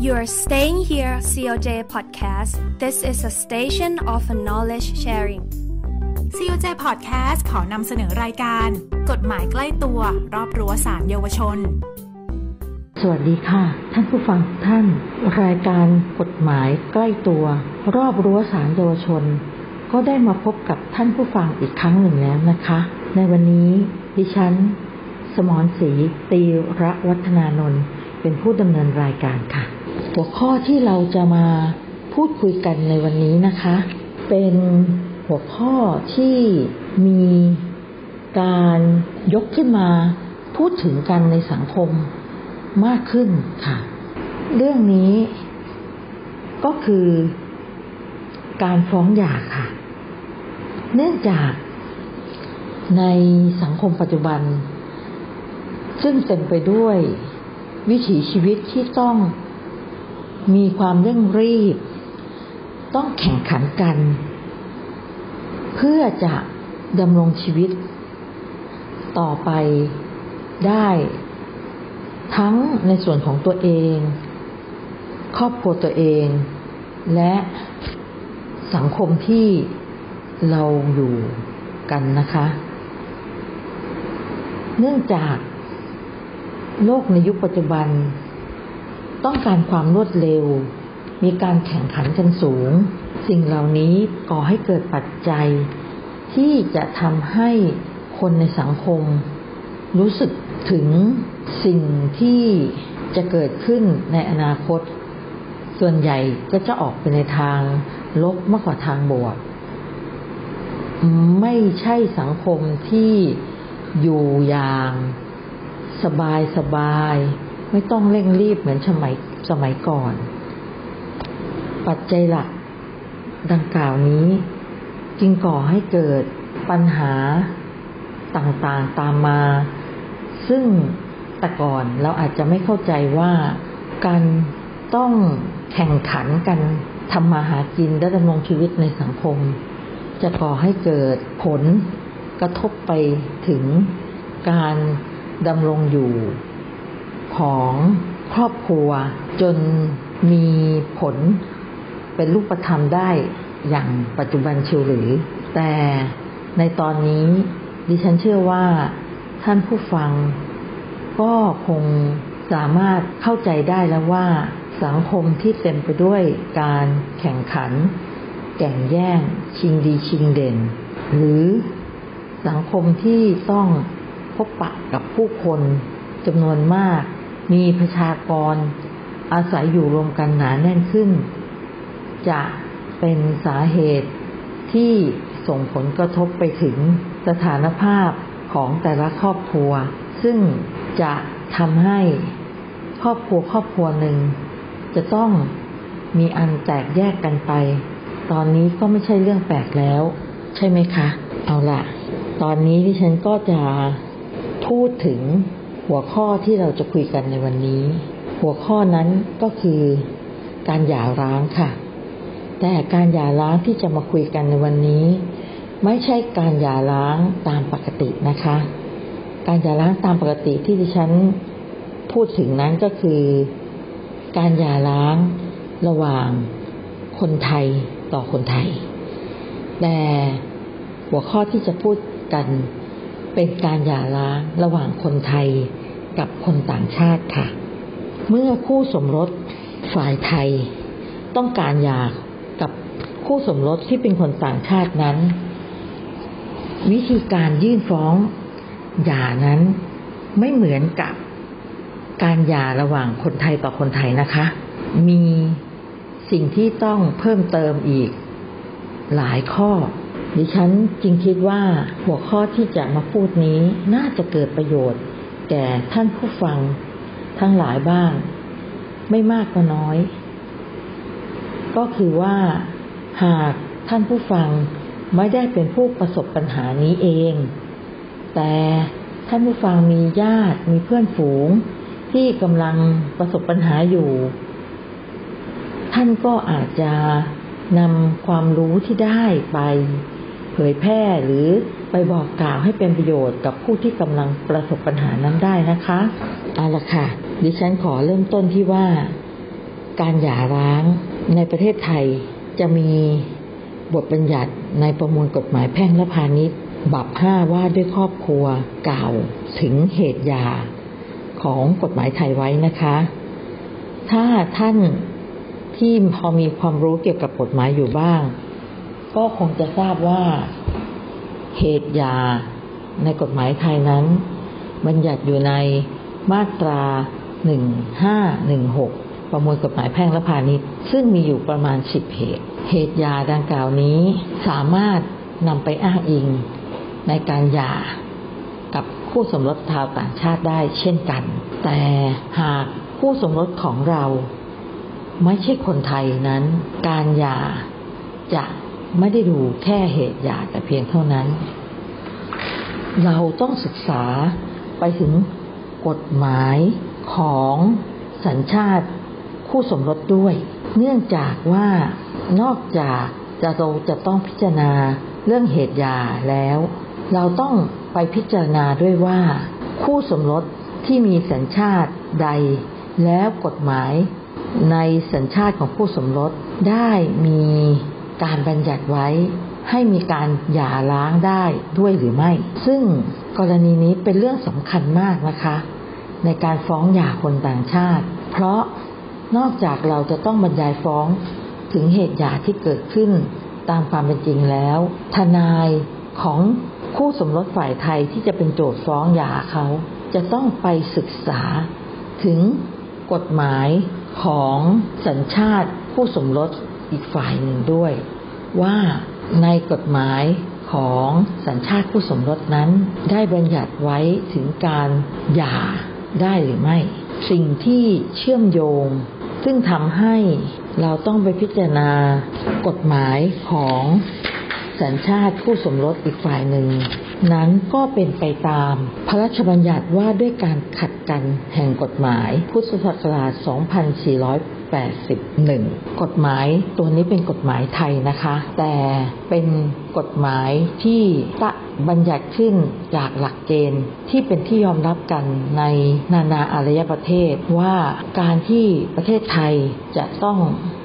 You're staying here, COJ Podcast. This is a station of knowledge sharing. COJ Podcast ขอนำเสนอรายการ กฎหมายใกล้ตัวรอบรั้วสารเยาวชน สวัสดีค่ะ ท่านผู้ฟังทุกท่าน รายการกฎหมายใกล้ตัว รอบรั้วสารเยาวชน ก็ได้มาพบกับท่านผู้ฟังอีกครั้งหนึ่งแล้วนะคะ ในวันนี้ดิฉัน สมรศรีตีระวัฒนานนท์เป็นผู้ดำเนินรายการค่ะ หัวข้อที่เราจะมาพูดคุยกันในวันนี้นะคะ เป็นหัวข้อที่มีการยกขึ้นมาพูดถึงกันในสังคมมากขึ้นค่ะ เรื่องนี้ก็คือการฟ้องหย่าค่ะ เนื่องจากในสังคมปัจจุบัน ซึ่งเต็มไปด้วยวิถีชีวิตที่ต้อง มีความเร่งรีบ ต้องแข่งขันกัน เพื่อจะดำรงชีวิต ต่อไปได้ ทั้งในส่วนของตัวเอง ครอบครัวตัวเอง และสังคมที่เราอยู่กันนะคะ เนื่องจากโลกในยุคปัจจุบัน ต้องการความรวดเร็ว มีการแข่งขันกันสูง สิ่งเหล่านี้ก่อให้เกิดปัจจัย ที่จะทำให้คนในสังคม รู้สึกถึงสิ่งที่จะเกิดขึ้นในอนาคต ส่วนใหญ่ก็จะออกไปในทางลบมากกว่าทางบวก ไม่ใช่สังคมที่อยู่อย่าง สบายสบาย ไม่ต้องเร่งรีบเหมือนสมัยสมัยก่อน ปัจจัยหลักดังกล่าวนี้ จึงก่อให้เกิดปัญหาต่างๆตามมา ซึ่งแต่ก่อนเราอาจจะไม่เข้าใจว่าการต้องแข่งขันกันทำมาหากินและดำรงชีวิตในสังคม จะก่อให้เกิดผลกระทบไปถึงการดำรงอยู่ ของครอบครัว จนมีผลเป็นรูปธรรมได้อย่างปัจจุบันเชียวหรือ แต่ในตอนนี้ดิฉันเชื่อว่าท่านผู้ฟัง ก็คงสามารถเข้าใจได้แล้วว่า สังคมที่เต็มไปด้วยการแข่งขันแก่งแย่ง ชิงดีชิงเด่น หรือสังคมที่ต้องพบปะกับผู้คนจำนวนมาก มีประชากรอาศัยอยู่รวมกันหนาแน่นขึ้น จะเป็นสาเหตุที่ส่งผลกระทบไปถึงสถานภาพของแต่ละครอบครัว ซึ่งจะทำให้ครอบครัวครอบครัวหนึ่ง จะต้องมีอันแตกแยกกันไป ตอนนี้ก็ไม่ใช่เรื่องแปลกแล้ว ใช่ไหมคะ เอาละตอนนี้ที่ฉันก็จะพูดถึง หัวข้อที่เราจะคุยกันในวันนี้ หัวข้อนั้นก็คือการหย่าร้างค่ะ แต่การหย่าร้างที่จะมาคุยกันในวันนี้ ไม่ใช่การหย่าร้างตามปกตินะคะ การหย่าร้างตามปกติที่ดิฉันพูดถึงนั้นก็คือ การหย่าร้างระหว่างคนไทยต่อคนไทย แต่หัวข้อที่จะพูดกันเป็นการหย่าร้างระหว่างคนไทย กับคนต่างชาติค่ะ เมื่อคู่สมรสฝ่ายไทย ต้องการหย่ากับคู่สมรสที่เป็นคนต่างชาตินั้น วิธีการยื่นฟ้องหย่านั้นไม่เหมือนกับการหย่าระหว่างคนไทยต่อคนไทยนะคะ มีสิ่งที่ต้องเพิ่มเติมอีกหลายข้อ ดิฉันจึงคิดว่าหัวข้อที่จะมาพูดนี้น่าจะเกิดประโยชน์ แก่ท่านผู้ฟัง ทั้งหลายบ้าง ไม่มากก็น้อย ก็คือว่า หากท่านผู้ฟังไม่ได้เป็นผู้ประสบปัญหานี้เอง แต่ท่านผู้ฟังมีญาติมีเพื่อนฝูง ที่กำลังประสบปัญหาอยู่ ท่านก็อาจจะนำความรู้ที่ได้ไป เผยแพร่หรือ ไปบอกกล่าวให้เป็นประโยชน์กับผู้ที่กำลังประสบปัญหานั้นได้นะคะเอาละค่ะ ดิฉันขอเริ่มต้นที่ว่า การหย่าร้างในประเทศไทยจะมีบทบัญญัติในประมวลกฎหมายแพ่งและพาณิชย์บับห้าว่าด้วยครอบครัวกล่าวถึงเหตุหย่าของกฎหมายไทยไว้นะคะ ถ้าท่านที่พอมีความรู้เกี่ยวกับกฎหมายอยู่บ้าง ก็คงจะทราบว่า เหตุยา ในกฎหมายไทยนั้น บัญญัติอยู่ในมาตรา 1516 ประมวลกฎหมายแพ่งและพาณิชย์ ซึ่งมีอยู่ประมาณ 10 เหตุ เหตุยาดังกล่าวนี้สามารถนำไปอ้างอิงในการหย่ากับคู่สมรสชาวต่างชาติได้เช่นกัน แต่หากคู่สมรสของเรา ไม่ใช่คนไทยนั้น การหย่าจะ ไม่ได้ดูแค่เหตุหย่าแต่เพียงเท่านั้น เราต้องศึกษาไปถึงกฎหมายของสัญชาติคู่สมรสด้วย เนื่องจากว่านอกจากจะเราจะต้องพิจารณาเรื่องเหตุยาแล้ว เราต้องไปพิจารณาด้วยว่า คู่สมรสที่มีสัญชาติใด แล้วกฎหมายในสัญชาติของคู่สมรสได้มี การบัญญัติไว้ให้มีการหย่าร้างได้ด้วยหรือไม่ ซึ่งกรณีนี้เป็นเรื่องสำคัญมากนะคะ ในการฟ้องหย่าคนต่างชาติ เพราะนอกจากเราจะต้องบรรยายฟ้องถึงเหตุหย่าที่เกิดขึ้นตามความเป็นจริงแล้ว ทนายของคู่สมรสฝ่ายไทยที่จะเป็นโจทย์ฟ้องหย่าเขาจะต้องไปศึกษาถึงกฎหมายของสัญชาติคู่สมรส อีกฝ่ายหนึ่งด้วย ว่าในกฎหมายของสัญชาติคู่สมรสนั้น ได้บัญญัติไว้ถึงการหย่าได้หรือไม่ สิ่งที่เชื่อมโยง ซึ่งทำให้เราต้องไปพิจารณากฎหมายของสัญชาติคู่สมรสอีกฝ่ายหนึ่ง นั้นก็เป็นไปตามพระราชบัญญัติว่าด้วยการขัดกันแห่งกฎหมายพุทธศักราช 2481 กฎหมายตัวนี้เป็นกฎหมายไทยนะคะ แต่เป็นกฎหมายที่ประบัญญัติขึ้นจากหลักเกณฑ์ที่เป็นที่ยอมรับกันในนานาอารยประเทศว่าการที่ประเทศไทยจะต้อง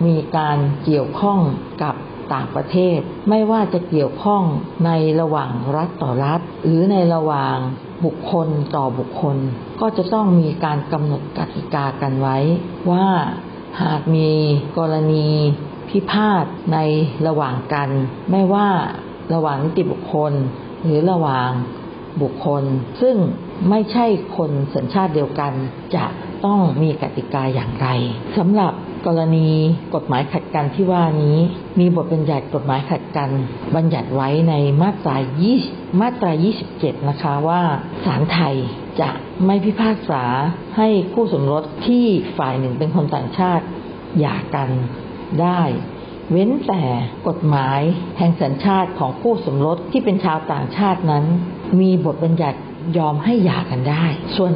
มีการเกี่ยวข้องกับต่างประเทศ ไม่ว่าจะเกี่ยวข้องในระหว่างรัฐต่อรัฐ หรือในระหว่างบุคคลต่อบุคคล ก็จะต้องมีการกำหนดกติกากันไว้ว่า หากมีกรณีพิพาทในระหว่างกัน ไม่ว่าระหว่างนิติบุคคล หรือระหว่างบุคคล ซึ่งไม่ใช่คนสัญชาติเดียวกัน จะต้องมีกติกาอย่างไรสำหรับกรณีกฎหมายขัดกันที่ว่านี้ มีบทบัญญัติกฎหมายขัดกัน บัญญัติไว้ในมาตรา 20 มาตรา 27 นะคะว่าศาลไทย จะไม่พิพากษาให้คู่สมรสที่ฝ่ายหนึ่งเป็นคนต่างชาติหย่ากันได้ เว้นแต่กฎหมายแห่งสัญชาติของคู่สมรสที่เป็นชาวต่างชาตินั้น มีบทบัญญัติยอมให้หย่ากันได้ ส่วน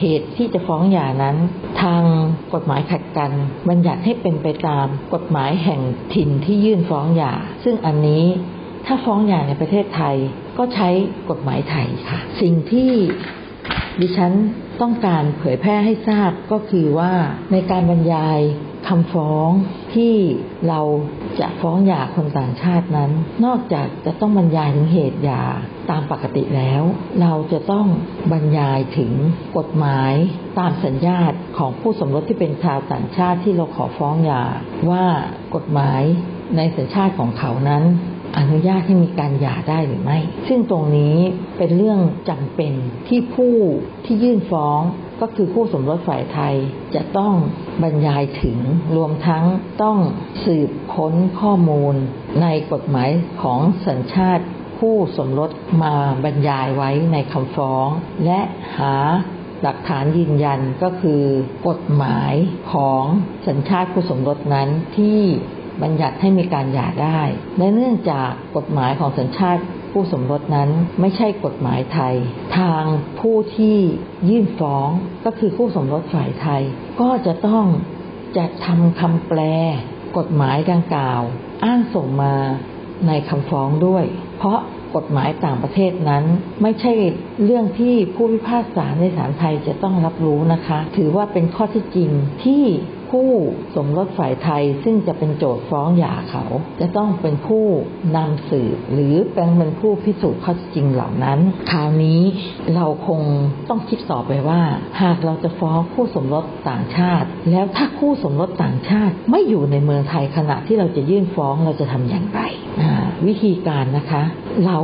เหตุที่จะฟ้องหย่านั้น ทางกฎหมายขัดกัน บัญญัติให้เป็นไปตามกฎหมายแห่งถิ่นที่ยื่นฟ้องหย่า ซึ่งอันนี้ถ้าฟ้องหย่าในประเทศไทยก็ใช้กฎหมายไทยค่ะ สิ่งที่ ดิฉันต้องการเผยแพร่ให้ทราบก็คือว่าในการบรรยายคำฟ้องที่เราจะฟ้องหย่าคนต่างชาตินั้น นอกจากจะต้องบรรยายถึงเหตุหย่าตามปกติแล้ว เราจะต้องบรรยายถึงกฎหมายตามสัญญาตของผู้สมรสที่เป็นชาวต่างชาติที่เราขอฟ้องหย่าว่ากฎหมายในสัญชาติของเขานั้น อนุญาตให้มีการหย่าได้หรือไม่ ซึ่งตรงนี้เป็นเรื่องจำเป็นที่ผู้ที่ยื่นฟ้องก็คือคู่สมรสฝ่ายไทยจะต้องบรรยายถึงรวมทั้งต้องสืบค้นข้อมูล ในกฎหมายของสัญชาติคู่สมรสมาบรรยายไว้ในคำฟ้อง และหาหลักฐานยืนยันก็คือกฎหมายของสัญชาติคู่สมรสนั้นที่ บัญญัติให้มีการหย่าได้และเนื่องจากกฎหมายของสัญชาติคู่สมรสนั้นไม่ใช่กฎหมายไทย ทางผู้ที่ยื่นฟ้องก็คือคู่สมรสฝ่ายไทย ก็จะต้องจัดทำคำแปล กฎหมายดังกล่าว อ้างส่งมาในคำฟ้องด้วย เพราะกฎหมายต่างประเทศนั้น ไม่ใช่เรื่องที่ผู้พิพากษาในศาลไทยจะต้องรับรู้นะคะ ถือว่าเป็นข้อที่จริงที่ ผู้สมรสฝ่ายไทยซึ่งจะเป็นโจทย์ฟ้องหย่าเขา จะต้องเป็นผู้นำสืบหรือเป็นผู้พิสูจน์ข้อจริงเหล่านั้น คราวนี้เราคงต้องคิดต่อไปว่า หากเราจะฟ้องผู้สมรสต่างชาติ แล้วถ้าคู่สมรสต่างชาติ ไม่อยู่ในเมืองไทยขณะที่เราจะยื่นฟ้องเราจะทำอย่างไร วิธีการนะคะ เรา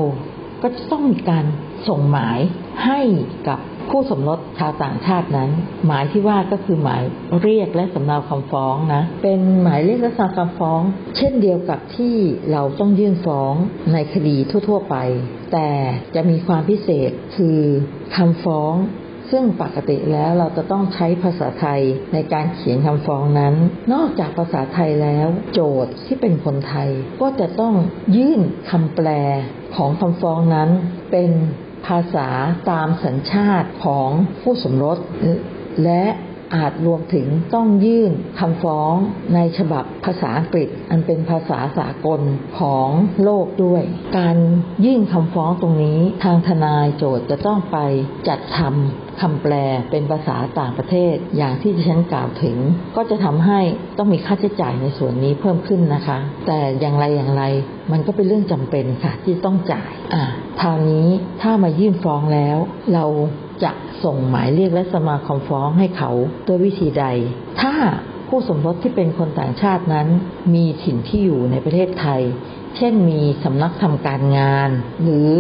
ก็จะต้องมีการส่งหมายให้กับ ผู้สมรสชาวต่างชาตินั้น หมายที่ว่าก็คือหมายเรียกและสำเนาคำฟ้องนะ เป็นหมายเรียกและสำเนาคำฟ้อง เช่นเดียวกับที่เราต้องยื่นฟ้องในคดีทั่ว ๆ ไป แต่จะมีความพิเศษคือคำฟ้องซึ่งปกติแล้วเราจะต้องใช้ภาษาไทยในการเขียนคำฟ้องนั้น นอกจากภาษาไทยแล้ว โจทย์ที่เป็นคนไทย ก็จะต้องยื่นคำแปลของคำฟ้องนั้น เป็น ภาษาตามสัญชาติของผู้สมรส และอาจรวมถึงต้องยื่นคำฟ้องในฉบับภาษาอังกฤษ อันเป็นภาษาสากลของโลกด้วย การยื่นคำฟ้องตรงนี้ทางทนายโจทย์จะต้องไปจัดทำคำแปลเป็นภาษาต่างประเทศ อย่างที่ดิฉันกล่าวถึง ก็จะทำให้ต้องมีค่าใช้จ่ายในส่วนนี้เพิ่มขึ้นนะคะ แต่อย่างไรอย่างไร มันก็เป็นเรื่องจำเป็นค่ะ ที่ต้องจ่ายอ่าทางนี้ถ้ามายื่นฟ้องแล้ว เราจะส่งหมายเรียกและสมาคมฟ้องให้เขาด้วยวิธีใด ถ้าผู้สมรสที่เป็นคนต่างชาตินั้น มีถิ่นที่อยู่ในประเทศไทย เช่นมีสำนักทำการงาน หรือ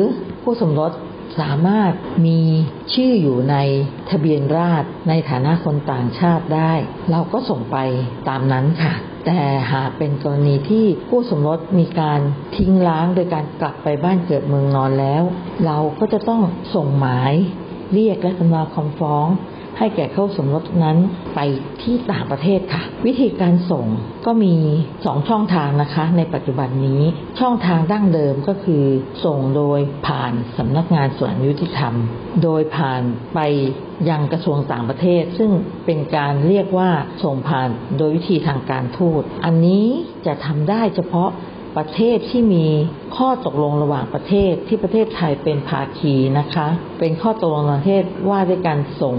ผู้สมรสสามารถมีชื่ออยู่ในทะเบียนราษฎรในฐานะคนต่างชาติได้ เราก็ส่งไปตามนั้นค่ะ แต่หากเป็นกรณีที่ผู้สมรสมีการทิ้งล้างโดยการกลับไปบ้านเกิดเมืองนอนแล้ว เราก็จะต้องส่งหมายเรียกและสำเนาคำฟ้อง ให้แก่เข้าสมรสนั้นไปที่ต่างประเทศค่ะ วิธีการส่งก็มีสองช่องทางนะคะ ในปัจจุบันนี้ช่องทางดั้งเดิมก็คือ ส่งโดยผ่านสำนักงานส่วนยุติธรรม โดยผ่านไปยังกระทรวงต่างประเทศ ซึ่งเป็นการเรียกว่าส่งผ่านโดยวิธีทางการทูต อันนี้จะทำได้เฉพาะ ประเทศที่มีข้อตกลงระหว่างประเทศที่ประเทศไทยเป็นภาคีนะคะ เป็นข้อตกลงประเทศว่าด้วยการส่ง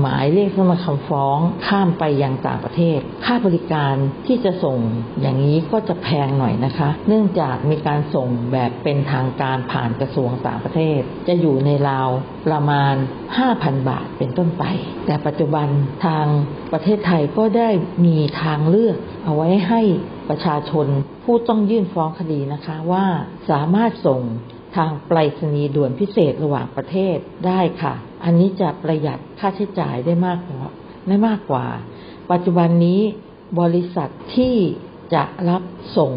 หมายเรียกเข้ามาคำฟ้องข้ามไปยังต่างประเทศ ค่าบริการที่จะส่งอย่างนี้ก็จะแพงหน่อยนะคะ เนื่องจากมีการส่งแบบเป็นทางการผ่านกระทรวงต่างประเทศ จะอยู่ในราวประมาณ 5,000 บาทเป็นต้นไป แต่ปัจจุบันทางประเทศไทยก็ได้มีทางเลือกเอาไว้ให้ ประชาชนผู้ต้องยื่นฟ้องคดีนะคะว่าสามารถส่งทางไปรษณีย์ด่วนพิเศษระหว่างประเทศได้ค่ะ อันนี้จะประหยัดค่าใช้จ่ายได้มากกว่าได้มากกว่า ปัจจุบันนี้บริษัทที่จะรับส่ง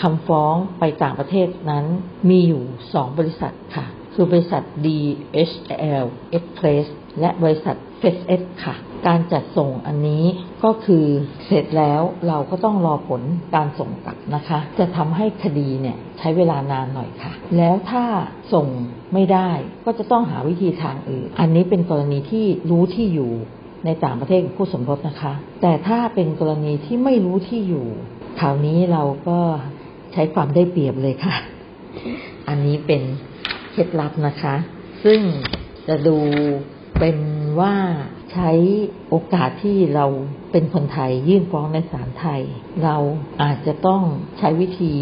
คำฟ้องไปต่างประเทศนั้นมีอยู่สองบริษัทค่ะ คือบริษัท DHL Express และบริษัท FedEx ค่ะ การจัดส่งอันนี้ก็คือเสร็จแล้วเราก็ต้องรอผลการส่งกลับนะคะ จะทำให้คดีเนี่ยใช้เวลานานหน่อยค่ะ แล้วถ้าส่งไม่ได้ก็จะต้องหาวิธีทางอื่น อันนี้เป็นกรณีที่รู้ที่อยู่ในต่างประเทศผู้สมรสนะคะ แต่ถ้าเป็นกรณีที่ไม่รู้ที่อยู่คราวนี้เราก็ใช้ความได้เปรียบเลยค่ะ อันนี้เป็น เคล็ดลับนะคะ ซึ่งจะดูเป็นว่าใช้โอกาสที่เราเป็นคนไทยยื่นฟ้องในศาลไทย เราอาจจะต้องใช้วิธี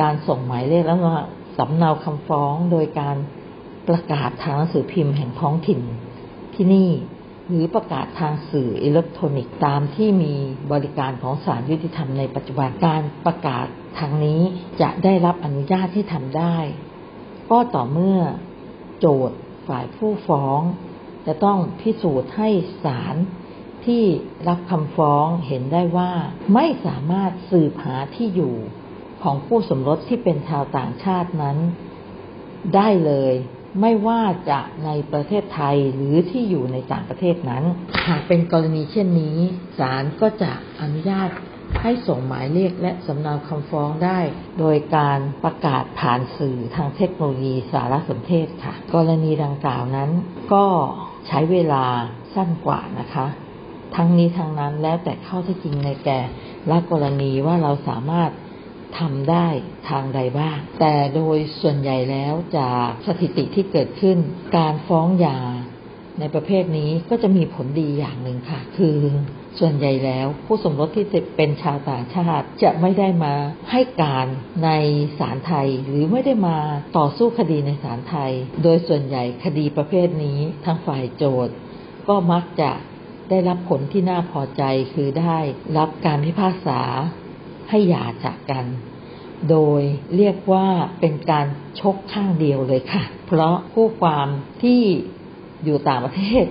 การส่งหมายเลขแล้วก็สำเนาคำฟ้องโดยการประกาศทางหนังสือพิมพ์แห่งท้องถิ่นที่นี่หรือประกาศทางสื่ออิเล็กทรอนิกส์ตามที่มีบริการของศาลยุติธรรมในปัจจุบันการประกาศทางนี้จะได้รับอนุญาตที่ทำได้ ก็ต่อเมื่อโจทย์ฝ่ายผู้ฟ้อง จะต้องพิสูจน์ให้ศาลที่รับคำฟ้องเห็นได้ว่าไม่สามารถสืบหาที่อยู่ของผู้สมรสที่เป็นชาวต่างชาตินั้น ได้เลยไม่ว่าจะในประเทศไทยหรือที่อยู่ในต่างประเทศนั้น หากเป็นกรณีเช่นนี้ศาลก็จะอนุญาต ให้ส่งหมายเรียกและสำเนาคำฟ้องได้ โดยการประกาศผ่านสื่อทางเทคโนโลยีสารสนเทศค่ะ กรณีดังกล่าวนั้น ก็ใช้เวลาสั้นกว่านะคะ ทั้งนี้ทั้งนั้นแล้วแต่เข้าที่จริงในแก่ละกรณีว่าเราสามารถทำได้ทางใดบ้าง แต่โดยส่วนใหญ่แล้วจากสถิติที่เกิดขึ้น การฟ้องยาในประเภทนี้ก็จะมีผลดีอย่างหนึ่งค่ะ คือ ส่วนใหญ่แล้ว ผู้สมรสที่เป็นชาวต่างชาติจะไม่ได้มาให้การในศาลไทย หรือไม่ได้มาต่อสู้คดีในศาลไทย โดยส่วนใหญ่คดีประเภทนี้ทางฝ่ายโจทย์ก็มักจะได้รับผลที่น่าพอใจคือได้รับการพิพากษาให้หย่าจากกัน โดยเรียกว่าเป็นการชกข้างเดียวเลยค่ะ เพราะผู้ความที่อยู่ต่างประเทศ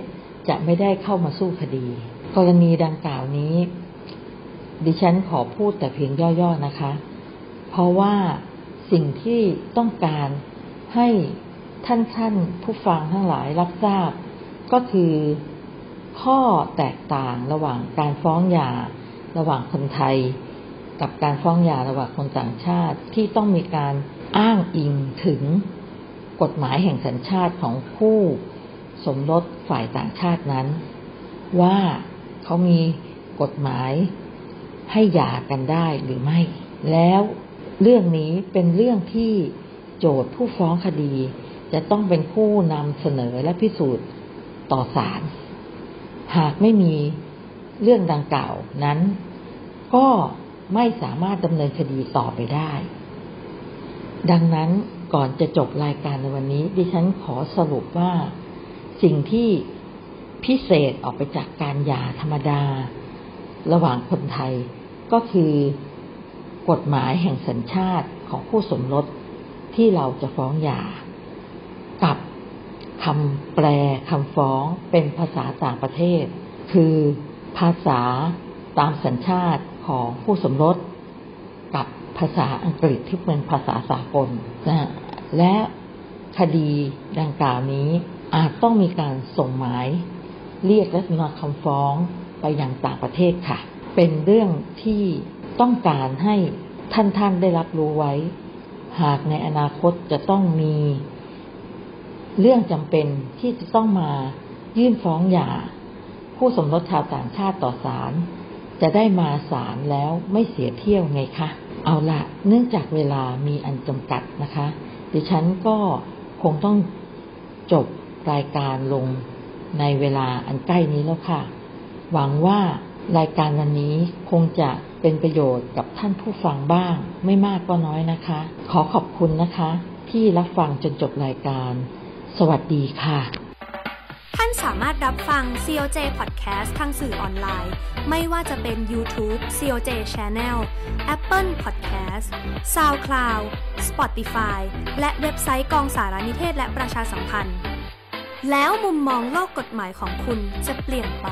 จะไม่ได้เข้ามาสู้คดี กรณีดังกล่าวนี้ ดิฉันขอพูดแต่เพียงย่อๆนะคะ เพราะว่าสิ่งที่ต้องการให้ท่านท่านผู้ฟังทั้งหลายรับทราบ ก็คือข้อแตกต่างระหว่างการฟ้องหย่าระหว่างคนไทย กับการฟ้องหย่าระหว่างคนต่างชาติที่ต้องมีการอ้างอิงถึงกฎหมายแห่งสัญชาติของผู้สมรสฝ่ายต่างชาตินั้น ว่า เขามีกฎหมายให้หย่ากันได้หรือไม่ แล้วเรื่องนี้เป็นเรื่องที่โจทย์ผู้ฟ้องคดี จะต้องเป็นผู้นำเสนอและพิสูจน์ต่อศาล หากไม่มีเรื่องดังกล่าวนั้น ก็ไม่สามารถดำเนินคดีต่อไปได้ ดังนั้นก่อนจะจบรายการในวันนี้ ดิฉันขอสรุปว่าสิ่งที่ พิเศษออกไปจากการหย่าธรรมดา ระหว่างคนไทยก็คือกฎหมายแห่งสัญชาติของผู้สมรสที่เราจะฟ้องหย่า กับคำแปลคำฟ้องเป็นภาษาต่างประเทศ คือภาษาตามสัญชาติของผู้สมรส กับภาษาอังกฤษที่เป็นภาษาสากลนะและคดีดังกล่าวนี้อาจต้องมีการส่งหมาย เรียกและนาคำฟ้องไปยังต่างประเทศค่ะ เป็นเรื่องที่ต้องการให้ท่านท่านได้รับรู้ไว้ หากในอนาคตจะต้องมี เรื่องจำเป็นที่จะต้องมายื่นฟ้องหย่า ผู้สมรสชาวต่างชาติต่อศาลจะได้มาศาลแล้วไม่เสียเที่ยวไงคะ เอาละเนื่องจากเวลามีอันจำกัดนะคะ ดิฉันก็คงต้องจบรายการลง ในเวลาอันใกล้นี้แล้วค่ะ หวังว่ารายการวันนี้คงจะเป็นประโยชน์กับท่านผู้ฟังบ้าง ไม่มากก็น้อยนะคะ ขอขอบคุณนะคะ ที่รับฟังจนจบรายการ สวัสดีค่ะ ท่านสามารถรับฟัง COJ Podcast ทางสื่อออนไลน์ ไม่ว่าจะเป็น YouTube COJ Channel Apple Podcast SoundCloud Spotify และเว็บไซต์กองสารนิเทศและประชาสัมพันธ์ แล้วมุมมองโลกกฎหมายของคุณจะเปลี่ยนไป